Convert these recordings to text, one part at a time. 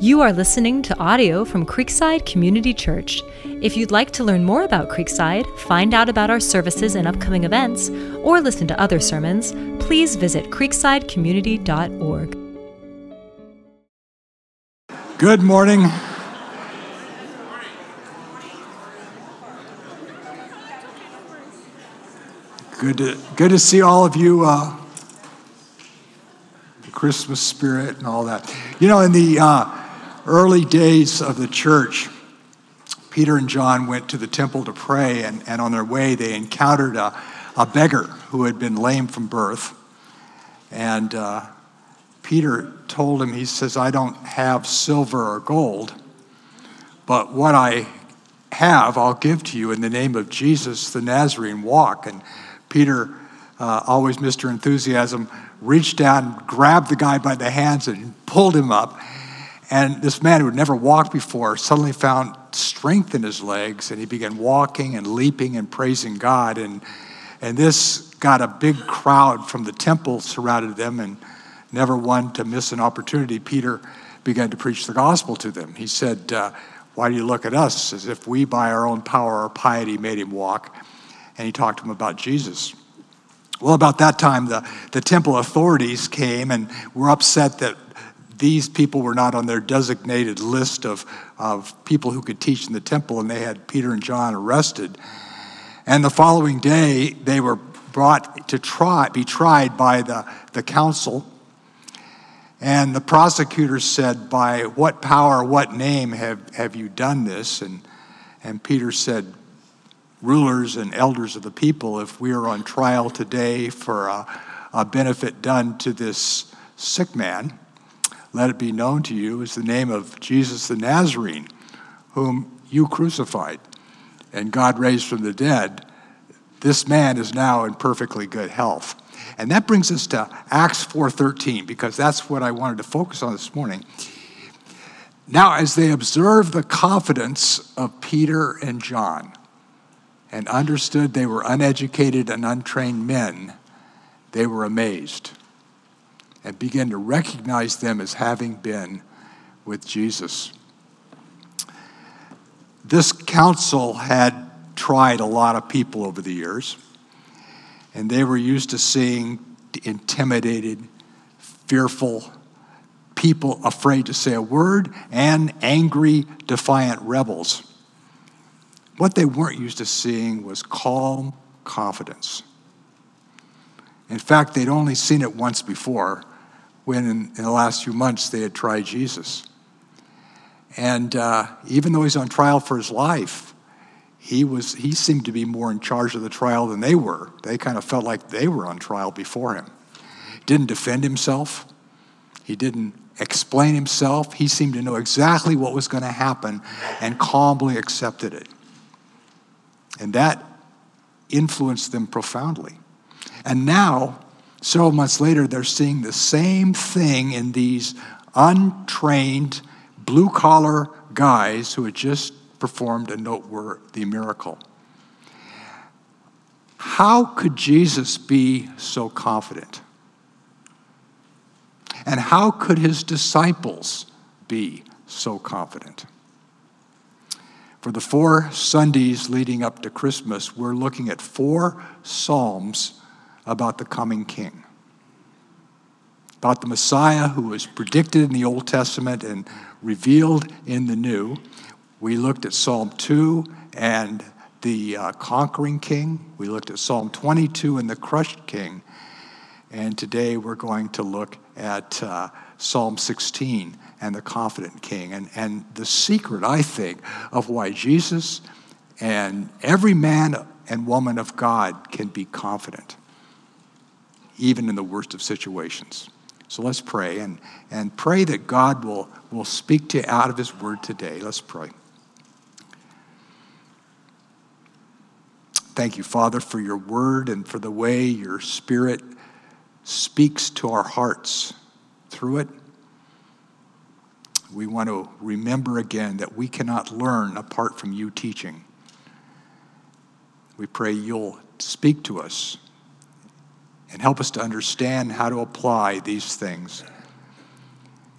You are listening to audio from Creekside Community Church. If you'd like to learn more about Creekside, find out about our services and upcoming events, or listen to other sermons, please visit creeksidecommunity.org. Good morning. Good to, good to see all of you. Uh, the Christmas spirit and all that. You know, in the uh, early days of the church, Peter and John went to the temple to pray, and, and on their way, they encountered a, a beggar who had been lame from birth. And uh, Peter told him, he says, I don't have silver or gold, but what I have, I'll give to you in the name of Jesus the Nazarene. Walk. And Peter, uh, always Mr. Enthusiasm, reached down, and grabbed the guy by the hands and pulled him up. And this man who had never walked before suddenly found strength in his legs and he began walking and leaping and praising God. And, and this got a big crowd from the temple surrounded them and never one to miss an opportunity. Peter began to preach the gospel to them. He said, uh, Why do you look at us as if we, by our own power or piety, made him walk? And he talked to them about Jesus. Well, about that time, the, the temple authorities came and were upset that these people were not on their designated list of, of people who could teach in the temple, and they had Peter and John arrested. And the following day, they were brought to try, be tried by the, the council. And the prosecutors said, By what power, what name have, have you done this? And, and Peter said, Rulers and elders of the people, if we are on trial today for a, a benefit done to this sick man, let it be known to you is the name of Jesus the Nazarene, whom you crucified and God raised from the dead. This man is now in perfectly good health. And that brings us to Acts 4:13 because that's what I wanted to focus on this morning. Now as they observed the confidence of Peter and John and understood they were uneducated and untrained men, they were amazed and begin to recognize them as having been with Jesus. This council had tried a lot of people over the years, and they were used to seeing intimidated, fearful people afraid to say a word and angry, defiant rebels. What they weren't used to seeing was calm confidence. In fact, they'd only seen it once before when in, in the last few months they had tried Jesus. And uh, even though he's on trial for his life, he, was, he seemed to be more in charge of the trial than they were. They kind of felt like they were on trial before him. Didn't defend himself, he didn't explain himself. He seemed to know exactly what was going to happen and calmly accepted it. And that influenced them profoundly. And now, Several months later, they're seeing the same thing in these untrained, blue collar guys who had just performed a noteworthy miracle. How could Jesus be so confident? And how could his disciples be so confident? For the four Sundays leading up to Christmas, we're looking at four Psalms about the coming king, about the Messiah who was predicted in the Old Testament and revealed in the New. We looked at Psalm 2 and the uh, conquering king. We looked at Psalm 22 and the crushed king. And today we're going to look at uh, Psalm 16 and the confident king. And, and the secret, I think, of why Jesus and every man and woman of God can be confident even in the worst of situations. So let's pray and, and pray that God will, will speak to you out of His Word today. Let's pray. Thank you, Father, for your Word and for the way your Spirit speaks to our hearts through it. We want to remember again that we cannot learn apart from you teaching. We pray you'll speak to us and help us to understand how to apply these things.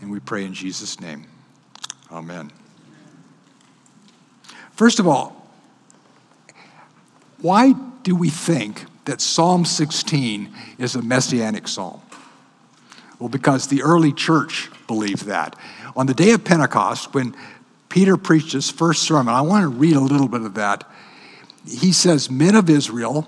And we pray in Jesus' name. Amen. First of all, why do we think that Psalm 16 is a messianic psalm? Well, because the early church believed that. On the day of Pentecost, when Peter preached his first sermon, I want to read a little bit of that. He says, Men of Israel,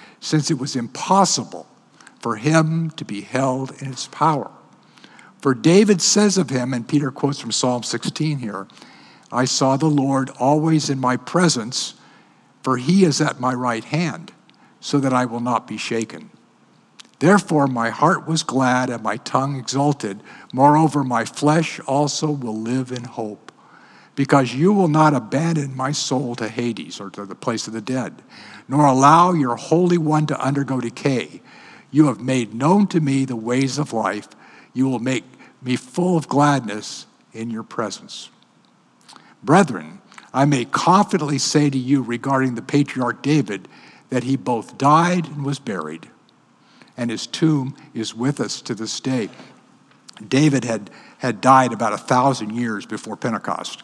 since it was impossible for him to be held in its power. For David says of him, and Peter quotes from Psalm 16 here I saw the Lord always in my presence, for he is at my right hand, so that I will not be shaken. Therefore, my heart was glad and my tongue exulted. Moreover, my flesh also will live in hope, because you will not abandon my soul to Hades, or to the place of the dead, nor allow your Holy One to undergo decay. You have made known to me the ways of life. You will make me full of gladness in your presence. Brethren, I may confidently say to you regarding the patriarch David that he both died and was buried, and his tomb is with us to this day. David had, had died about a thousand years before Pentecost.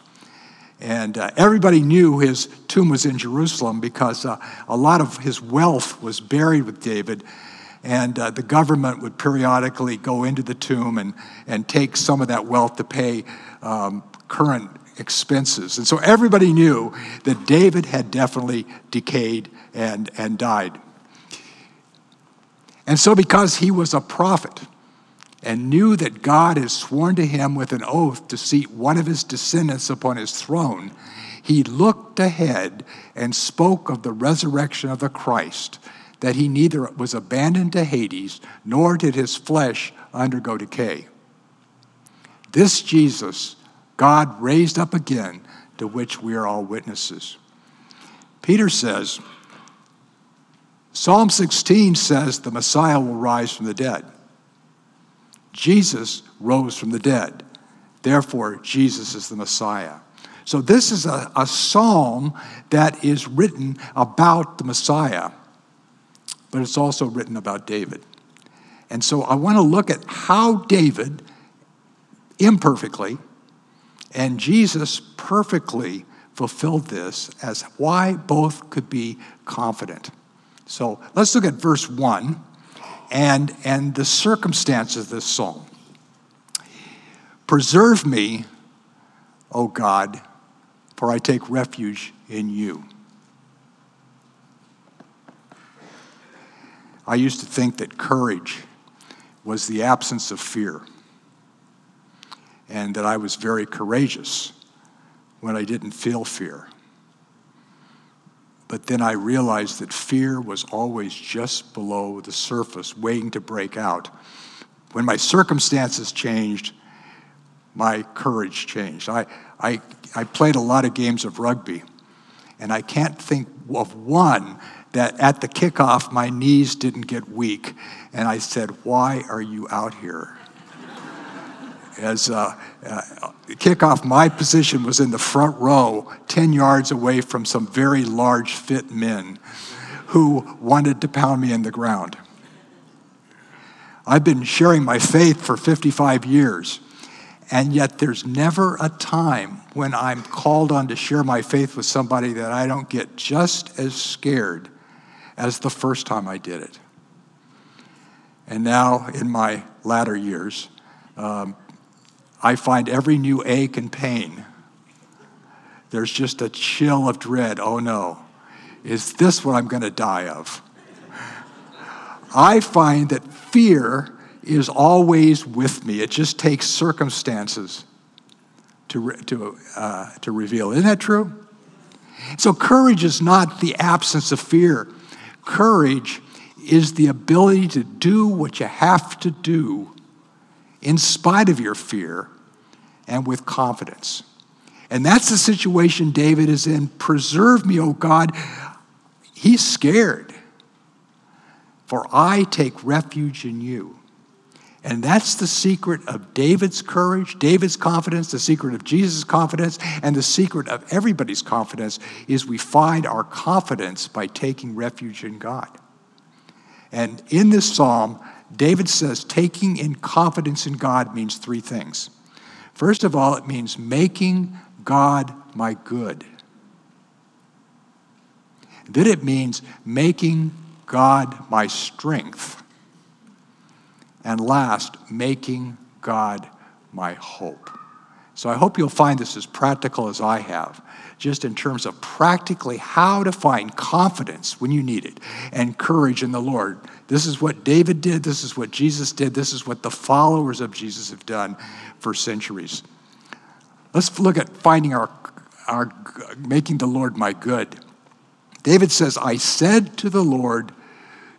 And uh, everybody knew his tomb was in Jerusalem because uh, a lot of his wealth was buried with David and uh, the government would periodically go into the tomb and, and take some of that wealth to pay um, current expenses. And so everybody knew that David had definitely decayed and, and died. And so, because he was a prophet and knew that God had sworn to him with an oath to seat one of his descendants upon his throne, he looked ahead and spoke of the resurrection of the Christ that he neither was abandoned to Hades, nor did his flesh undergo decay. This Jesus God raised up again, to which we are all witnesses. Peter says, Psalm 16 says the Messiah will rise from the dead. Jesus rose from the dead. Therefore, Jesus is the Messiah. So, this is a, a psalm that is written about the Messiah but it's also written about David. And so I want to look at how David, imperfectly, and Jesus perfectly fulfilled this as why both could be confident. So let's look at verse 1 and, and the circumstances of this psalm. Preserve me, O God, for I take refuge in you. I used to think that courage was the absence of fear, and that I was very courageous when I didn't feel fear. But then I realized that fear was always just below the surface, waiting to break out. When my circumstances changed, my courage changed. I, I, I played a lot of games of rugby, and I can't think of one that at the kickoff, my knees didn't get weak. And I said, Why are you out here? As uh, uh, kickoff, my position was in the front row, 10 yards away from some very large, fit men who wanted to pound me in the ground. I've been sharing my faith for 55 years, and yet there's never a time when I'm called on to share my faith with somebody that I don't get just as scared as the first time I did it. And now, in my latter years, um, I find every new ache and pain, there's just a chill of dread. Oh no, is this what I'm going to die of? I find that fear is always with me. It just takes circumstances to, to, uh, to reveal. Isn't that true? So, courage is not the absence of fear. Courage is the ability to do what you have to do in spite of your fear and with confidence. And that's the situation David is in. Preserve me, O God. He's scared. For I take refuge in you. And that's the secret of David's courage, David's confidence, the secret of Jesus' confidence, and the secret of everybody's confidence is we find our confidence by taking refuge in God. And in this psalm, David says taking in confidence in God means three things. First of all, it means making God my good. Then it means making God my strength. And last, making God my hope. So I hope you'll find this as practical as I have, just in terms of practically how to find confidence when you need it and courage in the Lord. This is what David did, this is what Jesus did, this is what the followers of Jesus have done for centuries. Let's look at finding our, our making the Lord my good. David says, I said to the Lord,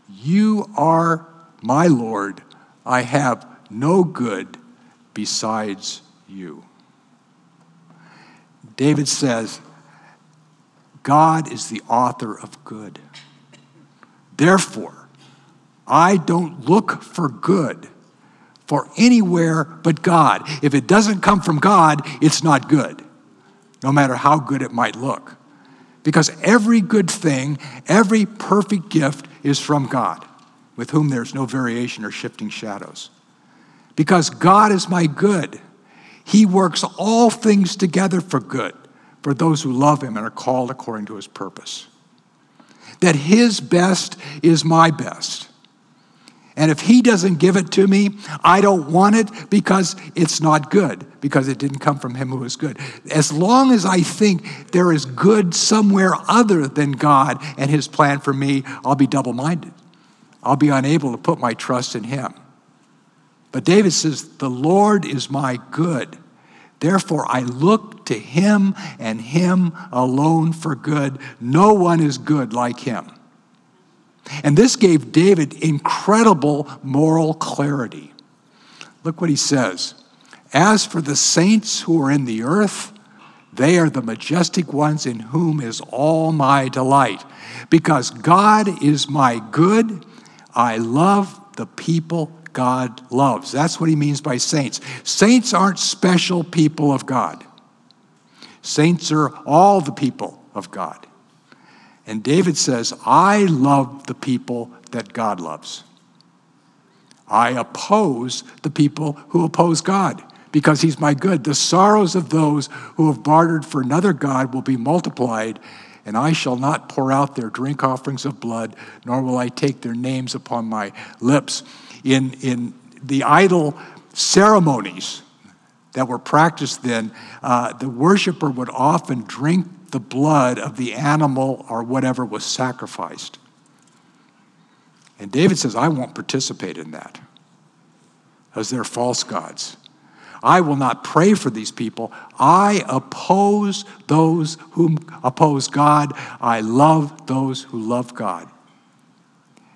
You are my Lord. I have no good besides you. David says, God is the author of good. Therefore, I don't look for good for anywhere but God. If it doesn't come from God, it's not good, no matter how good it might look. Because every good thing, every perfect gift is from God, with whom there's no variation or shifting shadows. Because God is my good, He works all things together for good for those who love Him and are called according to His purpose. That His best is my best and if he doesn't give it to me, I don't want it because it's not good, because it didn't come from him who is good. As long as I think there is good somewhere other than God and his plan for me, I'll be double minded. I'll be unable to put my trust in him. But David says, The Lord is my good. Therefore, I look to him and him alone for good. No one is good like him. And this gave David incredible moral clarity. Look what he says As for the saints who are in the earth, they are the majestic ones in whom is all my delight. Because God is my good, I love the people God loves. That's what he means by saints. Saints aren't special people of God, saints are all the people of God. And David says, I love the people that God loves. I oppose the people who oppose God because he's my good. The sorrows of those who have bartered for another God will be multiplied, and I shall not pour out their drink offerings of blood, nor will I take their names upon my lips. In, in the idol ceremonies that were practiced then, uh, the worshiper would often drink the blood of the animal or whatever was sacrificed. And David says, I won't participate in that, as they're false gods. I will not pray for these people. I oppose those who oppose God. I love those who love God.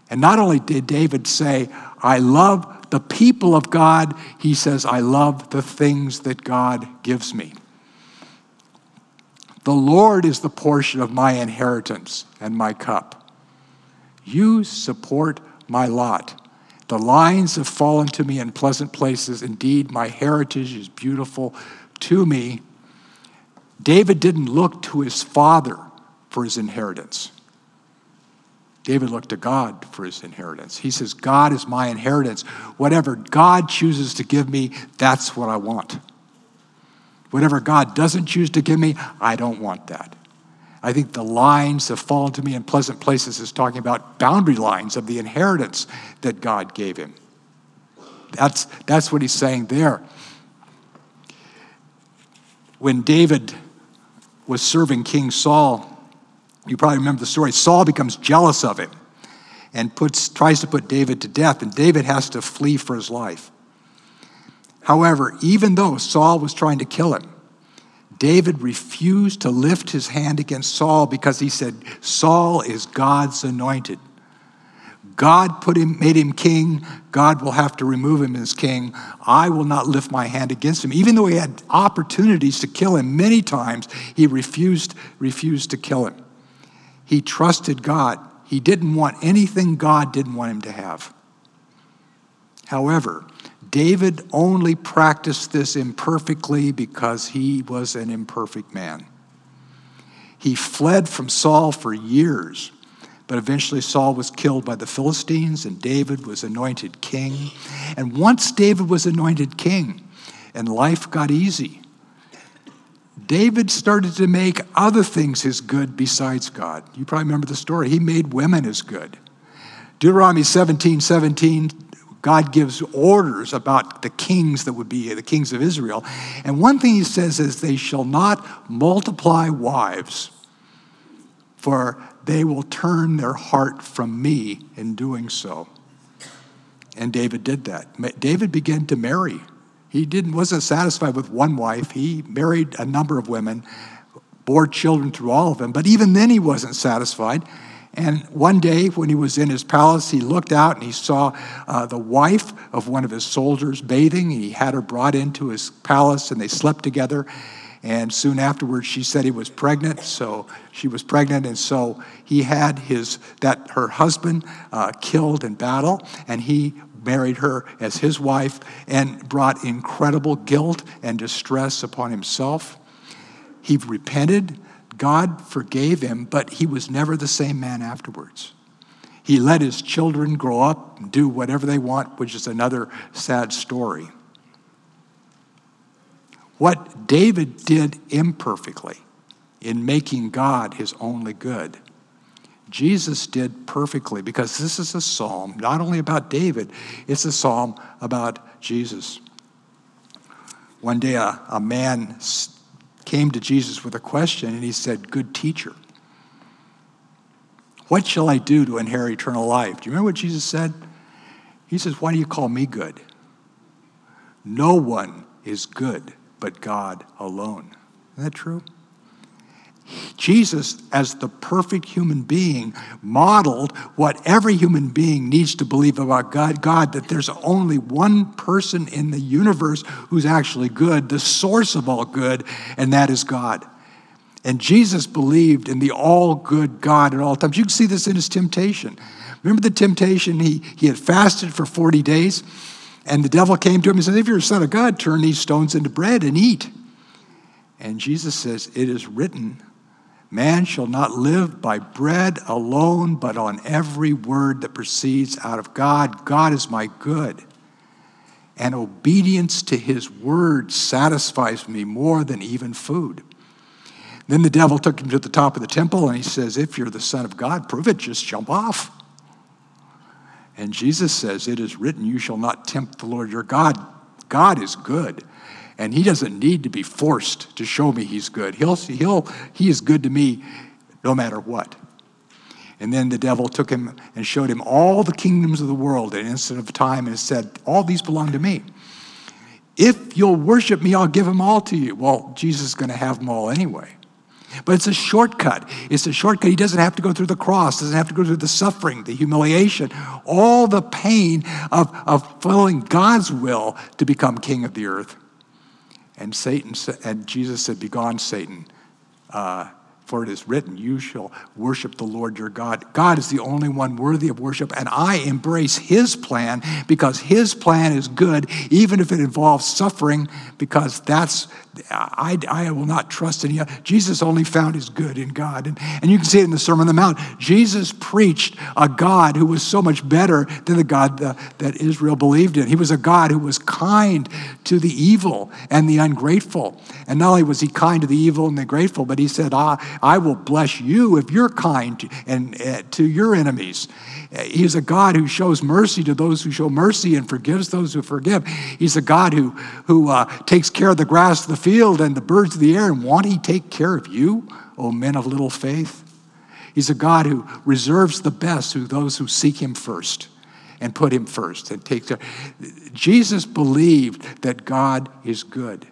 And not only did David say, I love the people of God, he says, I love the things that God gives me. The Lord is the portion of my inheritance and my cup. You support my lot. The lines have fallen to me in pleasant places. Indeed, my heritage is beautiful to me. David didn't look to his father for his inheritance. David looked to God for his inheritance. He says, God is my inheritance. Whatever God chooses to give me, that's what I want. Whatever God doesn't choose to give me, I don't want that. I think the lines have fallen to me in pleasant places is talking about boundary lines of the inheritance that God gave him. That's, that's what he's saying there. When David was serving King Saul, you probably remember the story. Saul becomes jealous of him and puts, tries to put David to death, and David has to flee for his life. However, even though Saul was trying to kill him, David refused to lift his hand against Saul because he said, Saul is God's anointed. God put him, made him king. God will have to remove him as king. I will not lift my hand against him. Even though he had opportunities to kill him many times, he refused, refused to kill him. He trusted God. He didn't want anything God didn't want him to have. However, David only practiced this imperfectly because he was an imperfect man. He fled from Saul for years but eventually, Saul was killed by the Philistines, and David was anointed king. And once David was anointed king, and life got easy, David started to make other things his good besides God. You probably remember the story. He made women his good. Deuteronomy 17 17, God gives orders about the kings that would be the kings of Israel. And one thing he says is, They shall not multiply wives, for they will turn their heart from me in doing so. And David did that. David began to marry. He didn't, wasn't satisfied with one wife. He married a number of women, bore children through all of them, but even then he wasn't satisfied. And one day, when he was in his palace, he looked out and he saw uh, the wife of one of his soldiers bathing. He had her brought into his palace and they slept together. And soon afterwards, she said he was pregnant. So she was pregnant, and so he had his that her husband uh, killed in battle, and he married her as his wife and brought incredible guilt and distress upon himself. He repented. God forgave him, but he was never the same man afterwards. He let his children grow up and do whatever they want, which is another sad story. What David did imperfectly in making God his only good, Jesus did perfectly because this is a psalm not only about David, it's a psalm about Jesus. One day, a, a man came to Jesus with a question and he said, Good teacher, what shall I do to inherit eternal life? Do you remember what Jesus said? He says, Why do you call me good? No one is good but God alone. Isn't that true? Jesus, as the perfect human being, modeled what every human being needs to believe about God, God, that there's only one person in the universe who's actually good, the source of all good, and that is God. And Jesus believed in the all good God at all times. You can see this in his temptation. Remember the temptation? He, he had fasted for 40 days. And the devil came to him and said, If you're a son of God, turn these stones into bread and eat. And Jesus says, It is written, Man shall not live by bread alone, but on every word that proceeds out of God. God is my good. And obedience to his word satisfies me more than even food. Then the devil took him to the top of the temple and he says, If you're the Son of God, prove it, just jump off. And Jesus says, It is written, You shall not tempt the Lord your God. God is good. And he doesn't need to be forced to show me he's good. He'll, he'll, he is good to me no matter what. And then the devil took him and showed him all the kingdoms of the world in an instant of time and said, All these belong to me. If you'll worship me, I'll give them all to you. Well, Jesus is going to have them all anyway. But it's a shortcut. It's a shortcut. He doesn't have to go through the cross, doesn't have to go through the suffering, the humiliation, all the pain of, of following God's will to become king of the earth. And Satan and Jesus said, Begone, Satan. Uh, for it is written, You shall worship the Lord your God. God is the only one worthy of worship, and I embrace his plan because his plan is good, even if it involves suffering, because that's, I, I will not trust in you. Jesus only found his good in God. And, and you can see it in the Sermon on the Mount. Jesus preached a God who was so much better than the God that, that Israel believed in. He was a God who was kind to the evil and the ungrateful. And not only was he kind to the evil and the grateful, but he said, ah, I will bless you if you're kind to, and, uh, to your enemies. He's a God who shows mercy to those who show mercy and forgives those who forgive. He's a God who, who uh, takes care of the grass of the field and the birds of the air. And won't he take care of you, O men of little faith? He's a God who reserves the best to those who seek him first and put him first and take care. Jesus believed that God is good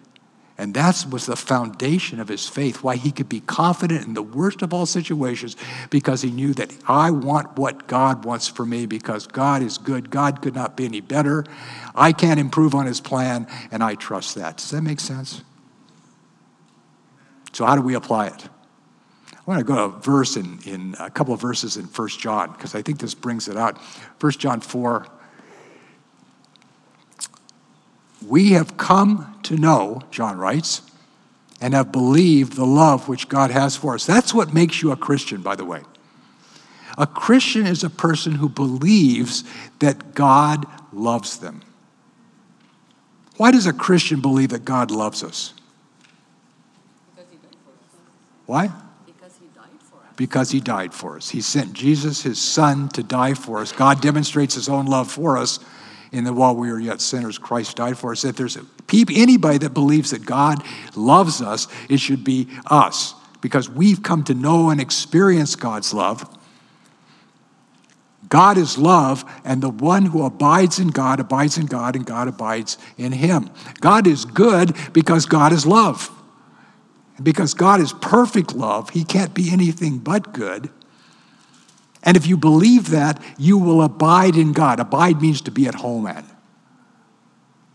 And that was the foundation of his faith, why he could be confident in the worst of all situations, because he knew that I want what God wants for me, because God is good. God could not be any better. I can't improve on his plan, and I trust that. Does that make sense? So, how do we apply it? I want to go to a verse in, in a couple of verses in 1 John, because I think this brings it out. 1 John 4 We have come to know, John writes, and have believed the love which God has for us. That's what makes you a Christian, by the way. A Christian is a person who believes that God loves them. Why does a Christian believe that God loves us? Why? Because he died for us. Because he died for us. He sent Jesus, his son, to die for us. God demonstrates his own love for us in that while we were yet sinners, Christ died for us. If there's anybody that believes that God loves us, it should be us because we've come to know and experience God's love. God is love, and the one who abides in God abides in God, and God abides in him. God is good because God is love. And because God is perfect love, he can't be anything but good. And if you believe that, you will abide in God. Abide means to be at home at.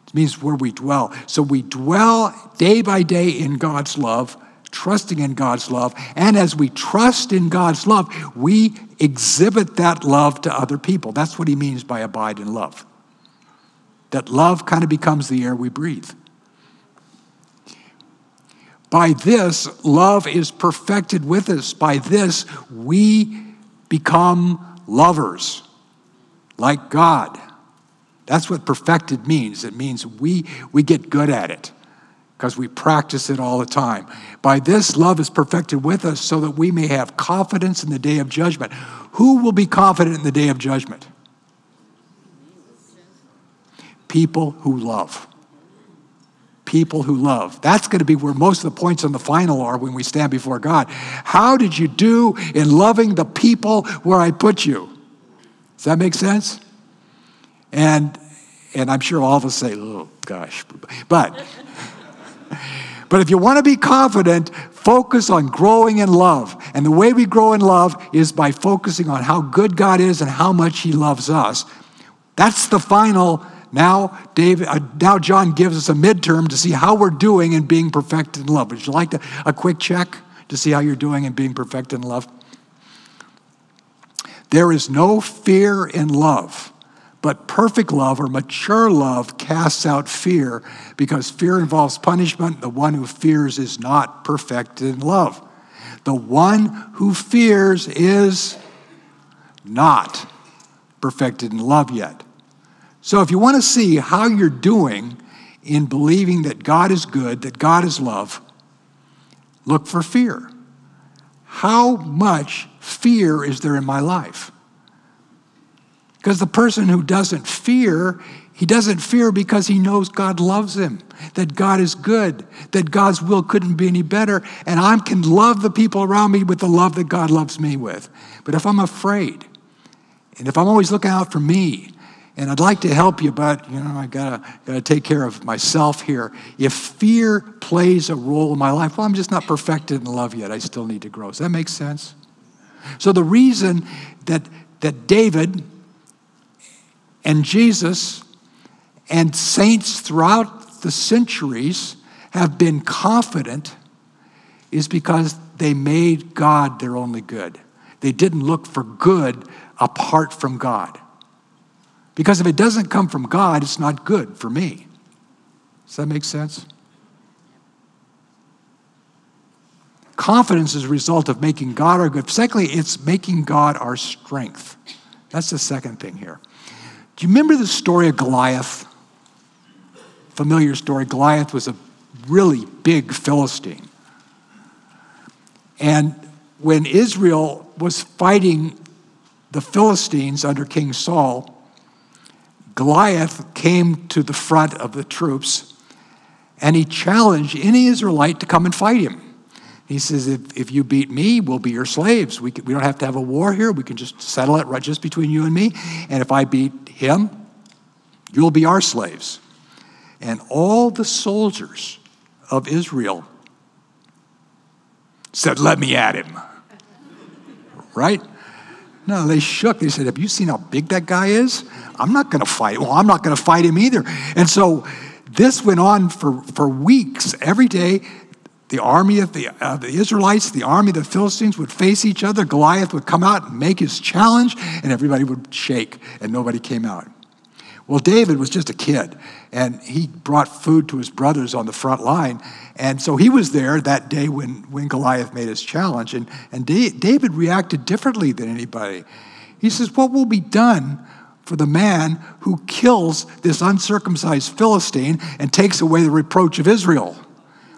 It means where we dwell. So we dwell day by day in God's love, trusting in God's love. And as we trust in God's love, we exhibit that love to other people. That's what he means by abide in love. That love kind of becomes the air we breathe. By this, love is perfected with us. By this, we become lovers like God. That's what perfected means. It means we, we get good at it because we practice it all the time. By this, love is perfected with us so that we may have confidence in the day of judgment. Who will be confident in the day of judgment? People who love people who love. That's going to be where most of the points on the final are when we stand before God. How did you do in loving the people where I put you? Does that make sense? And and I'm sure all of us say, "Oh gosh," but but if you want to be confident, focus on growing in love. And the way we grow in love is by focusing on how good God is and how much He loves us. That's the final now, David, uh, now John gives us a midterm to see how we're doing in being perfected in love. Would you like to, a quick check to see how you're doing in being perfected in love? There is no fear in love, but perfect love or mature love casts out fear because fear involves punishment. The one who fears is not perfected in love. The one who fears is not perfected in love yet. So, if you want to see how you're doing in believing that God is good, that God is love, look for fear. How much fear is there in my life? Because the person who doesn't fear, he doesn't fear because he knows God loves him, that God is good, that God's will couldn't be any better, and I can love the people around me with the love that God loves me with. But if I'm afraid, and if I'm always looking out for me, and I'd like to help you, but you know, I gotta gotta take care of myself here. If fear plays a role in my life, well, I'm just not perfected in love yet. I still need to grow. Does that make sense? So the reason that that David and Jesus and saints throughout the centuries have been confident is because they made God their only good. They didn't look for good apart from God. Because if it doesn't come from God, it's not good for me. Does that make sense? Confidence is a result of making God our good. Secondly, it's making God our strength. That's the second thing here. Do you remember the story of Goliath? Familiar story. Goliath was a really big Philistine. And when Israel was fighting the Philistines under King Saul, Goliath came to the front of the troops and he challenged any Israelite to come and fight him. He says, if, if you beat me, we'll be your slaves. We, can, we don't have to have a war here. We can just settle it right just between you and me. And if I beat him, you'll be our slaves. And all the soldiers of Israel said, Let me at him. Right? No, they shook. They said, Have you seen how big that guy is? I'm not going to fight. Well, I'm not going to fight him either. And so this went on for, for weeks. Every day, the army of the, uh, the Israelites, the army of the Philistines would face each other. Goliath would come out and make his challenge, and everybody would shake, and nobody came out. Well, David was just a kid, and he brought food to his brothers on the front line. And so he was there that day when, when Goliath made his challenge. And, and David reacted differently than anybody. He says, What will be done for the man who kills this uncircumcised Philistine and takes away the reproach of Israel?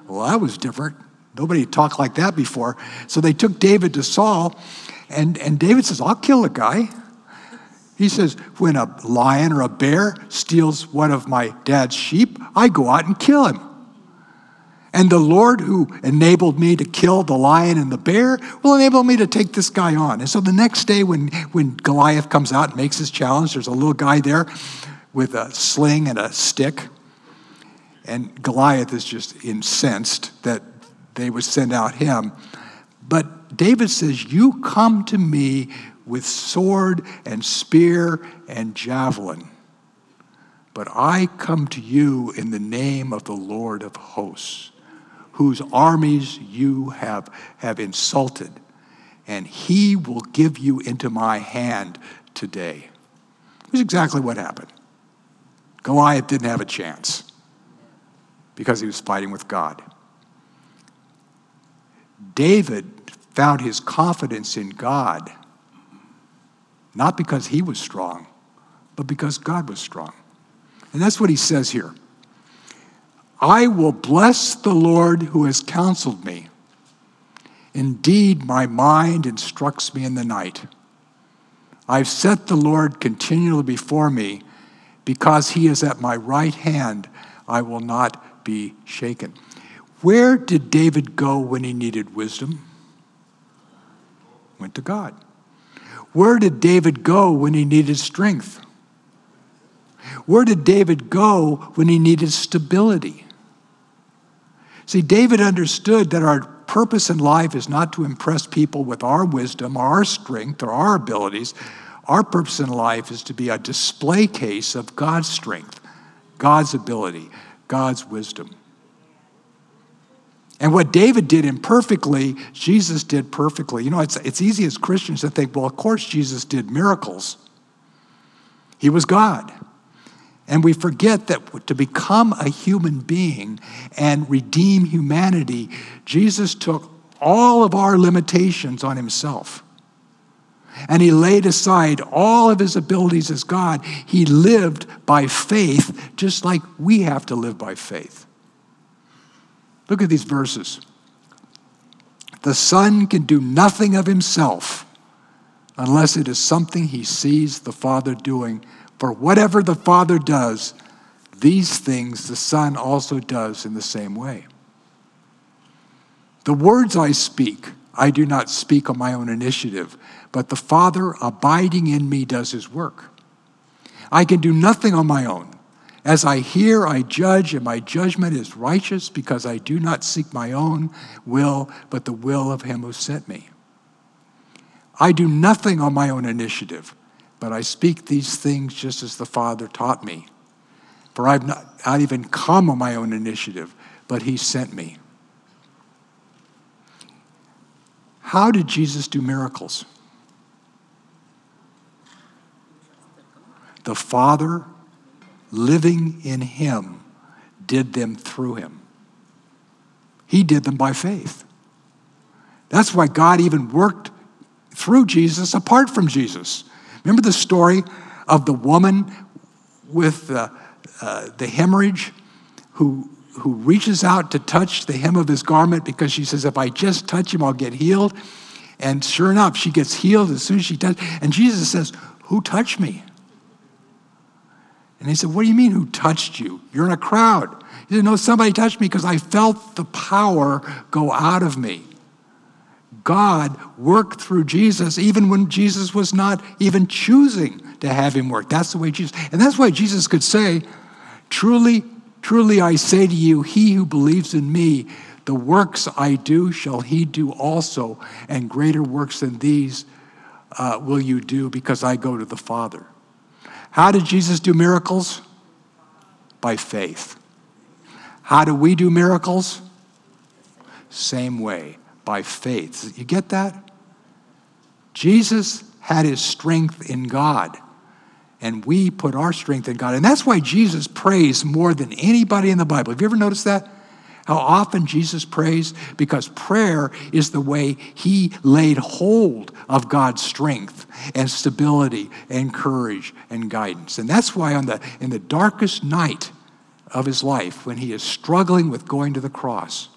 Well, that was different. Nobody talked like that before. So they took David to Saul, and, and David says, I'll kill the guy. He says, when a lion or a bear steals one of my dad's sheep, I go out and kill him. And the Lord who enabled me to kill the lion and the bear will enable me to take this guy on. And so the next day, when, when Goliath comes out and makes his challenge, there's a little guy there with a sling and a stick. And Goliath is just incensed that they would send out him. But David says, You come to me with sword and spear and javelin. But I come to you in the name of the Lord of hosts, whose armies you have, have insulted, and he will give you into my hand today. Here's exactly what happened. Goliath didn't have a chance because he was fighting with God. David found his confidence in God not because he was strong, but because God was strong. And that's what he says here. I will bless the Lord who has counseled me. Indeed, my mind instructs me in the night. I've set the Lord continually before me. Because he is at my right hand, I will not be shaken. Where did David go when he needed wisdom? Went to God. Where did David go when he needed strength? Where did David go when he needed stability? See, David understood that our purpose in life is not to impress people with our wisdom, or our strength, or our abilities. Our purpose in life is to be a display case of God's strength, God's ability, God's wisdom. And what David did imperfectly, Jesus did perfectly. You know, it's, it's easy as Christians to think, well, of course, Jesus did miracles. He was God. And we forget that to become a human being and redeem humanity, Jesus took all of our limitations on himself. And he laid aside all of his abilities as God. He lived by faith, just like we have to live by faith. Look at these verses. The Son can do nothing of himself unless it is something he sees the Father doing. For whatever the Father does, these things the Son also does in the same way. The words I speak, I do not speak on my own initiative, but the Father abiding in me does his work. I can do nothing on my own. As I hear, I judge, and my judgment is righteous because I do not seek my own will, but the will of him who sent me. I do nothing on my own initiative, but I speak these things just as the Father taught me. For I've not, not even come on my own initiative, but he sent me. How did Jesus do miracles? The Father living in him did them through him. He did them by faith. That's why God even worked through Jesus apart from Jesus. Remember the story of the woman with the, uh, the hemorrhage who, who reaches out to touch the hem of his garment because she says, If I just touch him, I'll get healed. And sure enough, she gets healed as soon as she does. And Jesus says, Who touched me? And he said, What do you mean, who touched you? You're in a crowd. He said, No, somebody touched me because I felt the power go out of me. God worked through Jesus even when Jesus was not even choosing to have him work. That's the way Jesus, and that's why Jesus could say, Truly, Truly I say to you, he who believes in me, the works I do shall he do also, and greater works than these uh, will you do because I go to the Father. How did Jesus do miracles? By faith. How do we do miracles? Same way, by faith. You get that? Jesus had his strength in God, and we put our strength in God. And that's why Jesus prays more than anybody in the Bible. Have you ever noticed that? How often Jesus prays? Because prayer is the way he laid hold of God's strength and stability and courage and guidance. And that's why on the, in the darkest night of his life, when he is struggling with going to the cross,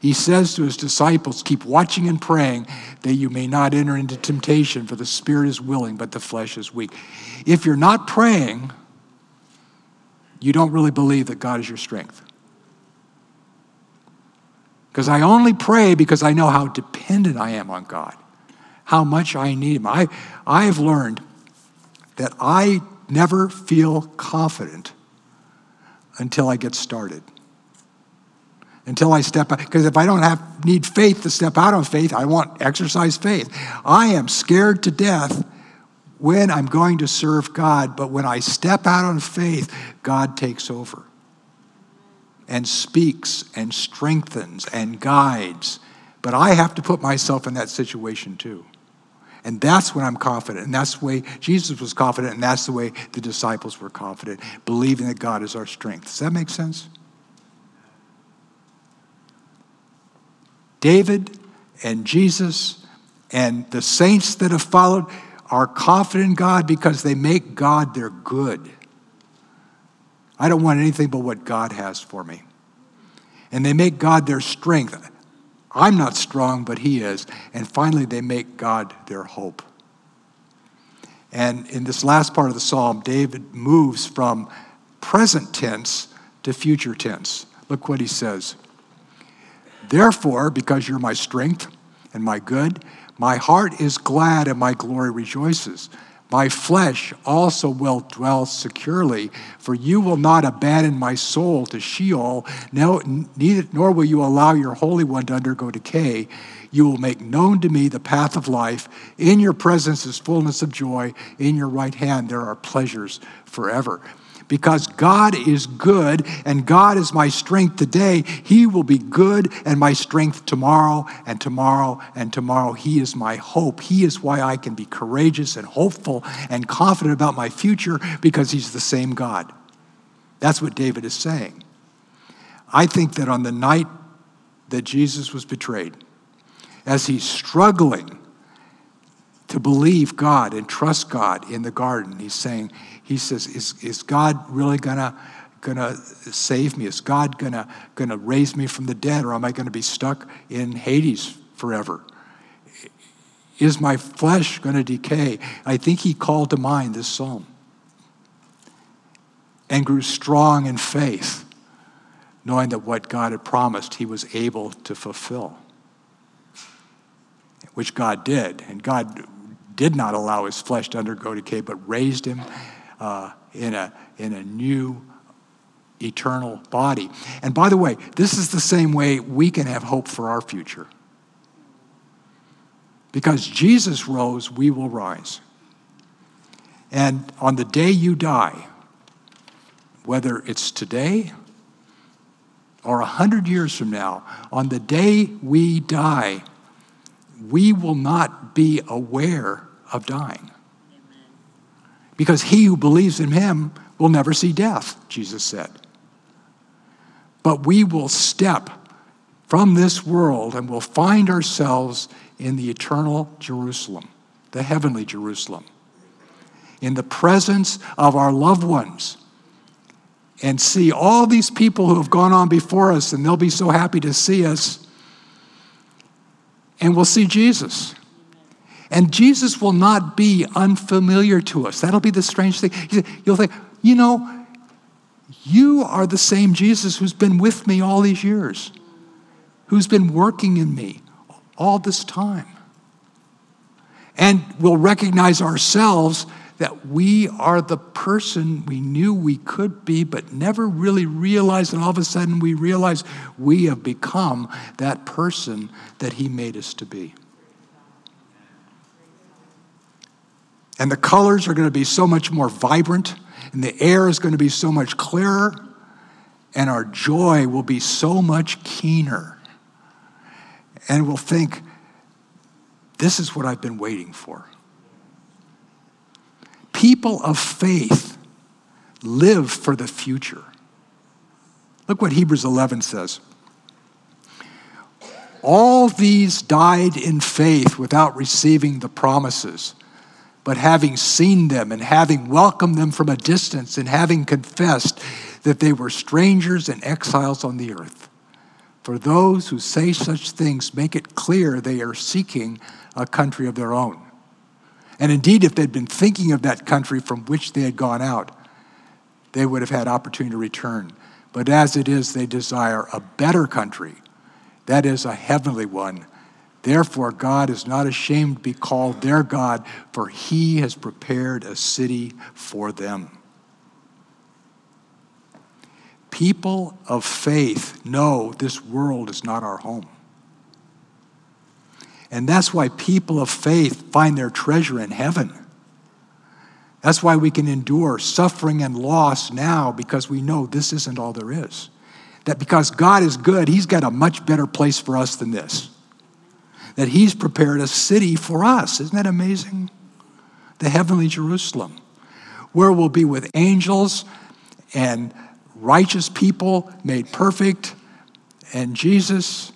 he says to his disciples, Keep watching and praying that you may not enter into temptation, for the spirit is willing, but the flesh is weak. If you're not praying, you don't really believe that God is your strength. Because I only pray because I know how dependent I am on God, how much I need Him. I, I have learned that I never feel confident until I get started. Until I step out. Because if I don't have need faith to step out on faith, I want exercise faith. I am scared to death when I'm going to serve God, but when I step out on faith, God takes over and speaks and strengthens and guides. But I have to put myself in that situation too. And that's when I'm confident. And that's the way Jesus was confident, and that's the way the disciples were confident, believing that God is our strength. Does that make sense? David and Jesus and the saints that have followed are confident in God because they make God their good. I don't want anything but what God has for me. And they make God their strength. I'm not strong, but He is. And finally, they make God their hope. And in this last part of the psalm, David moves from present tense to future tense. Look what he says. Therefore, because you're my strength and my good, my heart is glad and my glory rejoices. My flesh also will dwell securely, for you will not abandon my soul to Sheol, nor will you allow your Holy One to undergo decay. You will make known to me the path of life. In your presence is fullness of joy. In your right hand there are pleasures forever because God is good and God is my strength today. He will be good and my strength tomorrow and tomorrow and tomorrow. He is my hope. He is why I can be courageous and hopeful and confident about my future because He's the same God. That's what David is saying. I think that on the night that Jesus was betrayed, as he's struggling to believe God and trust God in the garden, he's saying, he says, Is, is God really gonna, gonna save me? Is God gonna, gonna raise me from the dead, or am I gonna be stuck in Hades forever? Is my flesh gonna decay? I think he called to mind this psalm and grew strong in faith, knowing that what God had promised he was able to fulfill, which God did. And God did not allow his flesh to undergo decay, but raised him uh, in, a, in a new eternal body. And by the way, this is the same way we can have hope for our future. Because Jesus rose, we will rise. And on the day you die, whether it's today or a hundred years from now, on the day we die, we will not be aware of dying. Because he who believes in him will never see death, Jesus said. But we will step from this world and will find ourselves in the eternal Jerusalem, the heavenly Jerusalem, in the presence of our loved ones, and see all these people who have gone on before us, and they'll be so happy to see us. And we'll see Jesus. And Jesus will not be unfamiliar to us. That'll be the strange thing. You'll think, you know, you are the same Jesus who's been with me all these years, who's been working in me all this time. And we'll recognize ourselves that we are the person we knew we could be, but never really realized. And all of a sudden, we realize we have become that person that He made us to be. And the colors are going to be so much more vibrant, and the air is going to be so much clearer, and our joy will be so much keener. And we'll think, this is what I've been waiting for. People of faith live for the future. Look what Hebrews 11 says. All these died in faith without receiving the promises but having seen them and having welcomed them from a distance and having confessed that they were strangers and exiles on the earth. For those who say such things make it clear they are seeking a country of their own. And indeed, if they'd been thinking of that country from which they had gone out, they would have had opportunity to return. But as it is, they desire a better country, that is, a heavenly one Therefore, God is not ashamed to be called their God, for he has prepared a city for them. People of faith know this world is not our home. And that's why people of faith find their treasure in heaven. That's why we can endure suffering and loss now because we know this isn't all there is. That because God is good, He's got a much better place for us than this that He's prepared a city for us. Isn't that amazing? The heavenly Jerusalem, where we'll be with angels and righteous people made perfect, and Jesus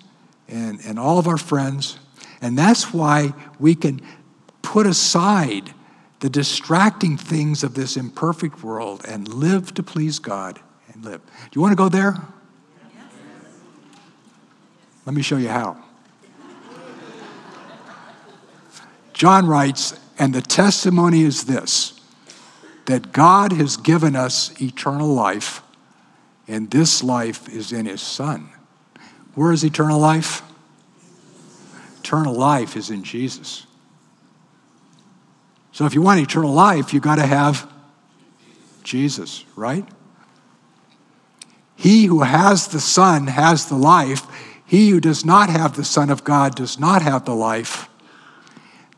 and, and all of our friends. And that's why we can put aside the distracting things of this imperfect world and live to please God and live. Do you want to go there? Yes. Let me show you how. John writes, and the testimony is this that God has given us eternal life, and this life is in his Son. Where is eternal life? Eternal life is in Jesus. So if you want eternal life, you've got to have Jesus, right? He who has the Son has the life. He who does not have the Son of God does not have the life.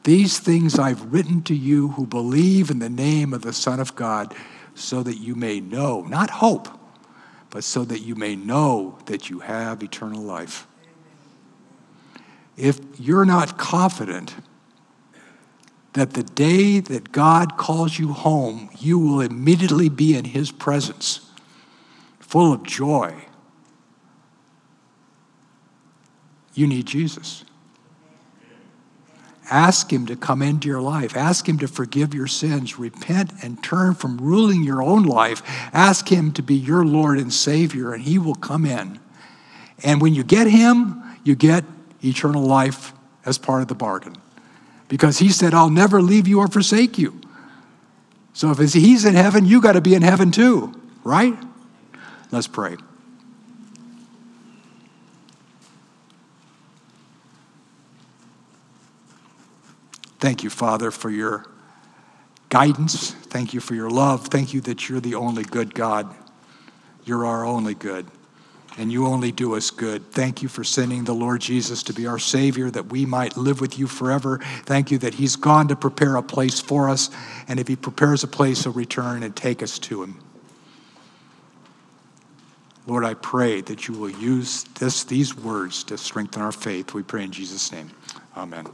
These things I've written to you who believe in the name of the Son of God, so that you may know, not hope, but so that you may know that you have eternal life. If you're not confident that the day that God calls you home, you will immediately be in His presence, full of joy, you need Jesus. Ask Him to come into your life. Ask Him to forgive your sins. Repent and turn from ruling your own life. Ask Him to be your Lord and Savior, and He will come in. And when you get Him, you get eternal life as part of the bargain. Because He said, I'll never leave you or forsake you. So if He's in heaven, you got to be in heaven too, right? Let's pray. Thank you, Father, for your guidance. Thank you for your love. Thank you that you're the only good God. You're our only good, and you only do us good. Thank you for sending the Lord Jesus to be our Savior, that we might live with you forever. Thank you that He's gone to prepare a place for us, and if He prepares a place, He'll return and take us to Him. Lord, I pray that you will use this, these words to strengthen our faith. We pray in Jesus' name. Amen.